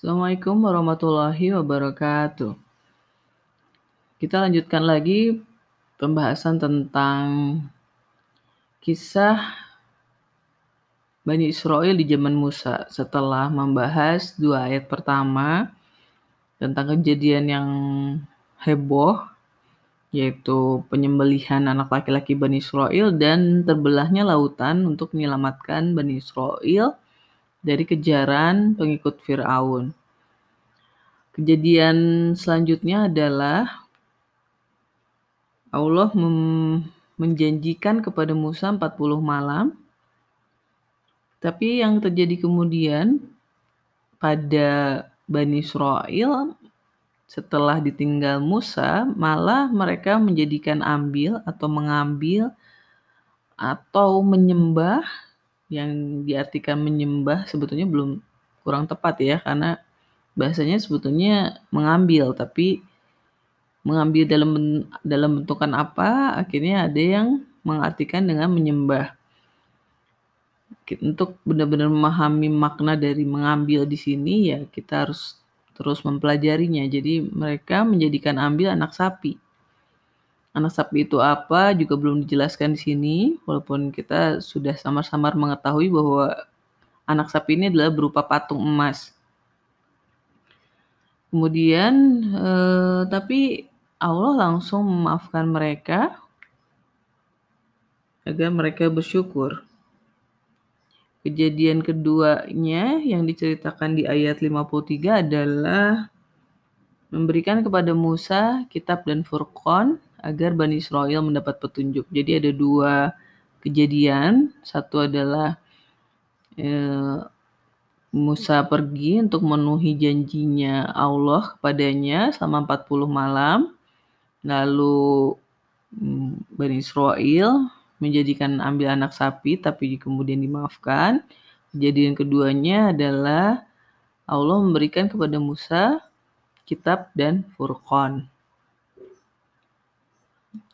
Assalamualaikum warahmatullahi wabarakatuh. Kita lanjutkan lagi pembahasan tentang kisah Bani Israel di zaman Musa setelah membahas dua ayat pertama tentang kejadian yang heboh yaitu penyembelihan anak laki-laki Bani Israel dan terbelahnya lautan untuk menyelamatkan Bani Israel dari kejaran pengikut Firaun. Kejadian selanjutnya adalah Allah menjanjikan kepada Musa 40 malam. Tapi yang terjadi kemudian pada Bani Israel setelah ditinggal Musa, malah mereka menjadikan ambil atau mengambil atau menyembah yang diartikan menyembah sebetulnya belum kurang tepat ya karena bahasanya sebetulnya mengambil tapi mengambil dalam dalam bentukan apa akhirnya ada yang mengartikan dengan menyembah untuk benar-benar memahami makna dari mengambil di sini ya kita harus terus mempelajarinya. Jadi mereka menjadikan ambil anak sapi. Anak sapi itu apa juga belum dijelaskan di sini, walaupun kita sudah samar-samar mengetahui bahwa anak sapi ini adalah berupa patung emas. Kemudian, eh, tapi Allah langsung memaafkan mereka agar mereka bersyukur. Kejadian keduanya yang diceritakan di ayat 53 adalah memberikan kepada Musa kitab dan Furqan agar Bani Israel mendapat petunjuk. Jadi ada dua kejadian. Satu adalah eh, Musa pergi untuk memenuhi janjinya Allah kepadanya selama 40 malam. Lalu mm, Bani Israel menjadikan ambil anak sapi tapi kemudian dimaafkan. Kejadian keduanya adalah Allah memberikan kepada Musa kitab dan Furqan.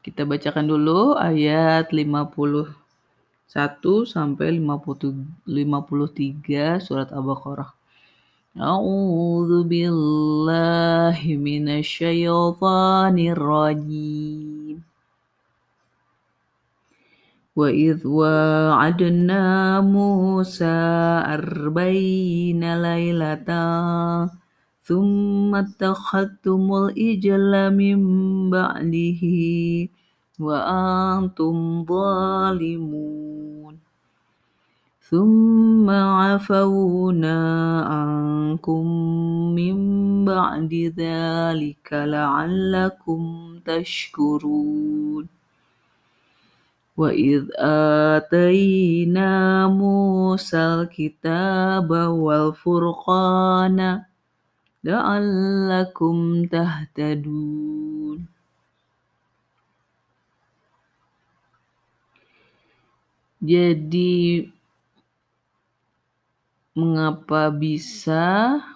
Kita bacakan dulu ayat 51 sampai 53 surat Al-Baqarah. A'udzu billahi minasyaitonir rajim. وإذ وعدنا موسى أربعين ليلة ثم اتخذتم الإجل من بعده وأنتم ظالمون ثم عفونا عنكم من بعد ذلك لعلكم تشكرون وإذ آتينا موسى الكتاب والفرقان la'allakum tahtadun. Jadi mengapa bisa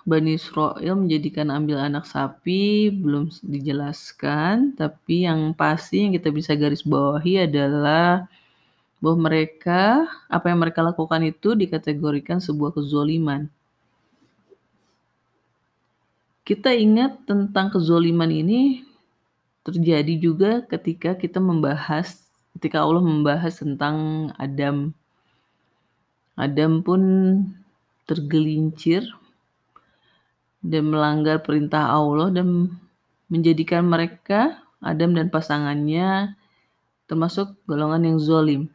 Bani Israel menjadikan ambil anak sapi belum dijelaskan tapi yang pasti yang kita bisa garis bawahi adalah bahwa mereka apa yang mereka lakukan itu dikategorikan sebuah kezoliman kita ingat tentang kezoliman ini terjadi juga ketika kita membahas, ketika Allah membahas tentang Adam. Adam pun tergelincir dan melanggar perintah Allah dan menjadikan mereka Adam dan pasangannya termasuk golongan yang zolim.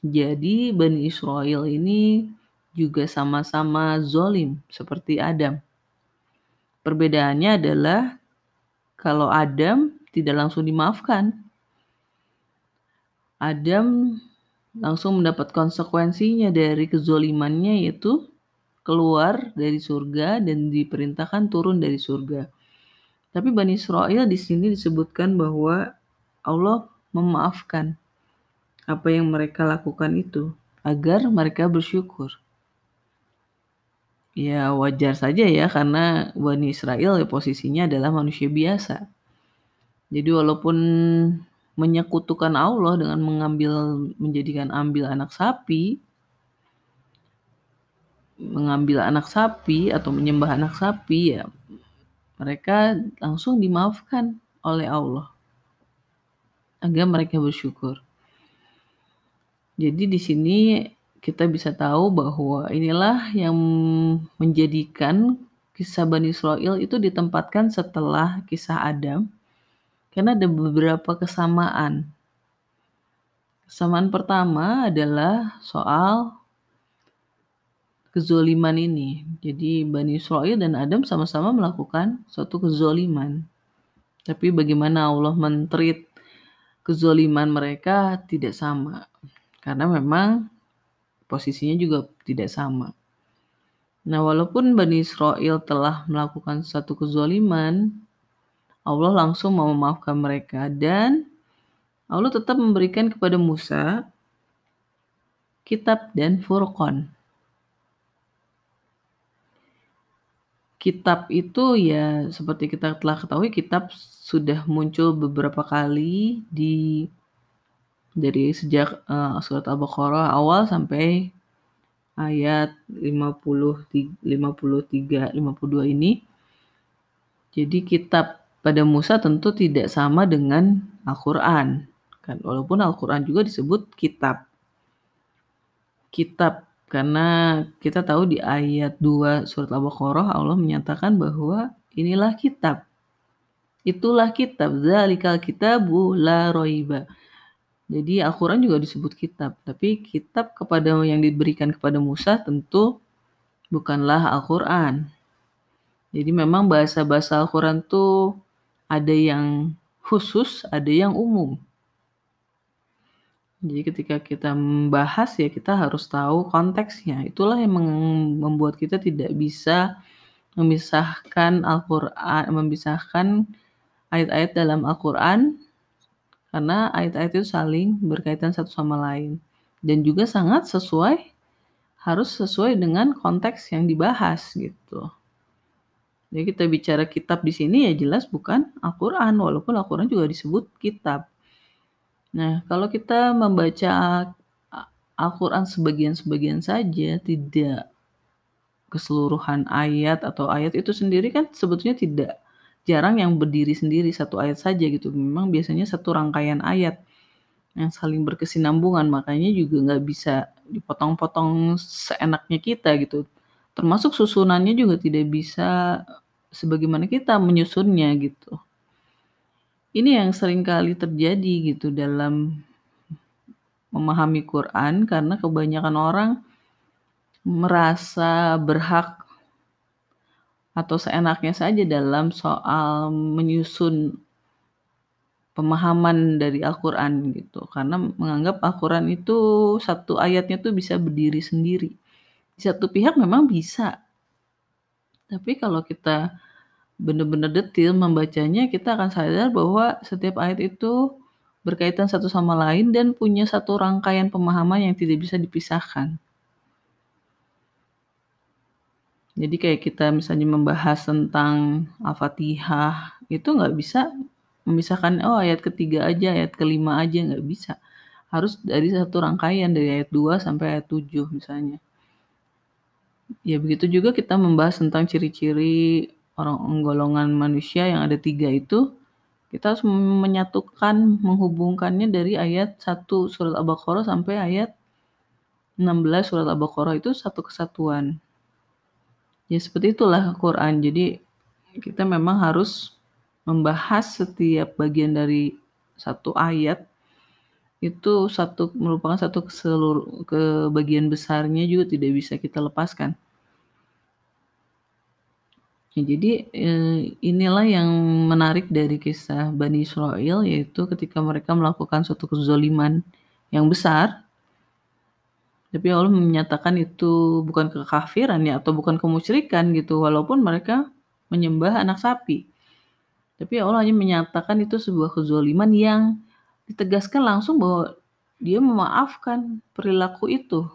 Jadi Bani Israel ini juga sama-sama zolim seperti Adam. Perbedaannya adalah kalau Adam tidak langsung dimaafkan. Adam langsung mendapat konsekuensinya dari kezolimannya yaitu keluar dari surga dan diperintahkan turun dari surga. Tapi Bani Israel di sini disebutkan bahwa Allah memaafkan apa yang mereka lakukan itu agar mereka bersyukur. Ya wajar saja ya karena Bani Israel ya, posisinya adalah manusia biasa. Jadi walaupun menyekutukan Allah dengan mengambil menjadikan ambil anak sapi, mengambil anak sapi atau menyembah anak sapi ya mereka langsung dimaafkan oleh Allah agar mereka bersyukur. Jadi di sini kita bisa tahu bahwa inilah yang menjadikan kisah Bani Israel itu ditempatkan setelah kisah Adam karena ada beberapa kesamaan. Kesamaan pertama adalah soal kezoliman ini. Jadi Bani Israel dan Adam sama-sama melakukan suatu kezoliman. Tapi bagaimana Allah mentreat kezoliman mereka tidak sama. Karena memang posisinya juga tidak sama. Nah, walaupun Bani Israel telah melakukan satu kezoliman, Allah langsung mau memaafkan mereka dan Allah tetap memberikan kepada Musa kitab dan furqan. Kitab itu ya seperti kita telah ketahui kitab sudah muncul beberapa kali di dari sejak uh, surat Al-Baqarah awal sampai ayat 50 53 52 ini. Jadi kitab pada Musa tentu tidak sama dengan Al-Qur'an. Kan walaupun Al-Qur'an juga disebut kitab. Kitab karena kita tahu di ayat 2 surat Al-Baqarah Allah menyatakan bahwa inilah kitab. Itulah kitab. Zalikal kitabu la roiba. Jadi Al-Quran juga disebut kitab. Tapi kitab kepada yang diberikan kepada Musa tentu bukanlah Al-Quran. Jadi memang bahasa-bahasa Al-Quran tuh ada yang khusus, ada yang umum. Jadi ketika kita membahas ya kita harus tahu konteksnya. Itulah yang membuat kita tidak bisa memisahkan Al-Qur'an, memisahkan ayat-ayat dalam Al-Qur'an karena ayat-ayat itu saling berkaitan satu sama lain dan juga sangat sesuai harus sesuai dengan konteks yang dibahas gitu. Jadi kita bicara kitab di sini ya jelas bukan Al-Qur'an walaupun Al-Qur'an juga disebut kitab. Nah, kalau kita membaca Al-Quran sebagian-sebagian saja, tidak keseluruhan ayat atau ayat itu sendiri kan sebetulnya tidak jarang yang berdiri sendiri satu ayat saja gitu. Memang biasanya satu rangkaian ayat yang saling berkesinambungan, makanya juga nggak bisa dipotong-potong seenaknya kita gitu. Termasuk susunannya juga tidak bisa sebagaimana kita menyusunnya gitu. Ini yang sering kali terjadi gitu dalam memahami Quran karena kebanyakan orang merasa berhak atau seenaknya saja dalam soal menyusun pemahaman dari Al-Quran gitu. Karena menganggap Al-Quran itu satu ayatnya tuh bisa berdiri sendiri. Di satu pihak memang bisa. Tapi kalau kita benar-benar detil membacanya, kita akan sadar bahwa setiap ayat itu berkaitan satu sama lain dan punya satu rangkaian pemahaman yang tidak bisa dipisahkan. Jadi kayak kita misalnya membahas tentang Al-Fatihah, itu nggak bisa memisahkan, oh ayat ketiga aja, ayat kelima aja, nggak bisa. Harus dari satu rangkaian, dari ayat 2 sampai ayat 7 misalnya. Ya begitu juga kita membahas tentang ciri-ciri orang golongan manusia yang ada tiga itu kita harus menyatukan menghubungkannya dari ayat 1 surat Al-Baqarah sampai ayat 16 surat Al-Baqarah itu satu kesatuan. Ya seperti itulah Quran. Jadi kita memang harus membahas setiap bagian dari satu ayat itu satu merupakan satu ke seluruh ke bagian besarnya juga tidak bisa kita lepaskan. Ya, jadi eh, inilah yang menarik dari kisah Bani Israel yaitu ketika mereka melakukan suatu kezoliman yang besar tapi Allah menyatakan itu bukan kekafiran ya atau bukan kemusyrikan gitu walaupun mereka menyembah anak sapi. Tapi Allah hanya menyatakan itu sebuah kezoliman yang ditegaskan langsung bahwa dia memaafkan perilaku itu.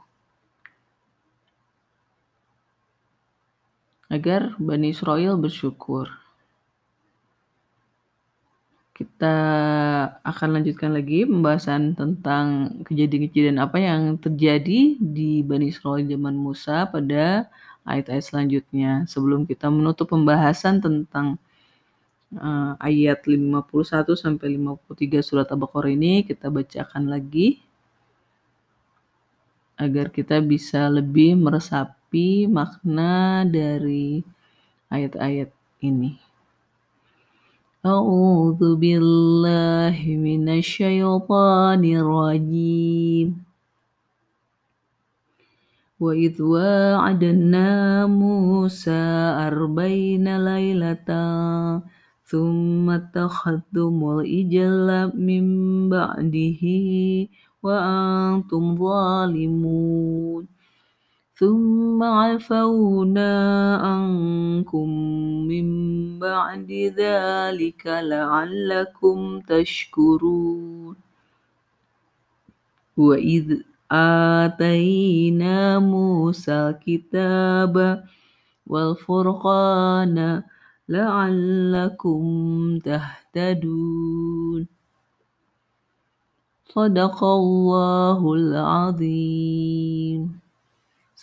agar Bani Israel bersyukur. Kita akan lanjutkan lagi pembahasan tentang kejadian-kejadian apa yang terjadi di Bani Israil zaman Musa pada ayat-ayat selanjutnya. Sebelum kita menutup pembahasan tentang uh, ayat 51 sampai 53 surat Al-Baqarah ini, kita bacakan lagi agar kita bisa lebih meresapi makna dari ayat-ayat ini. أعوذ بالله من الشيطان الرجيم وإذ واعدنا موسى أربعين ليلة ثم اتخذتم الإجل من بعده وأنتم ظالمون ثم عفونا عنكم من بعد ذلك لعلكم تشكرون. وإذ آتينا موسى الكتاب والفرقان لعلكم تهتدون. صدق الله العظيم.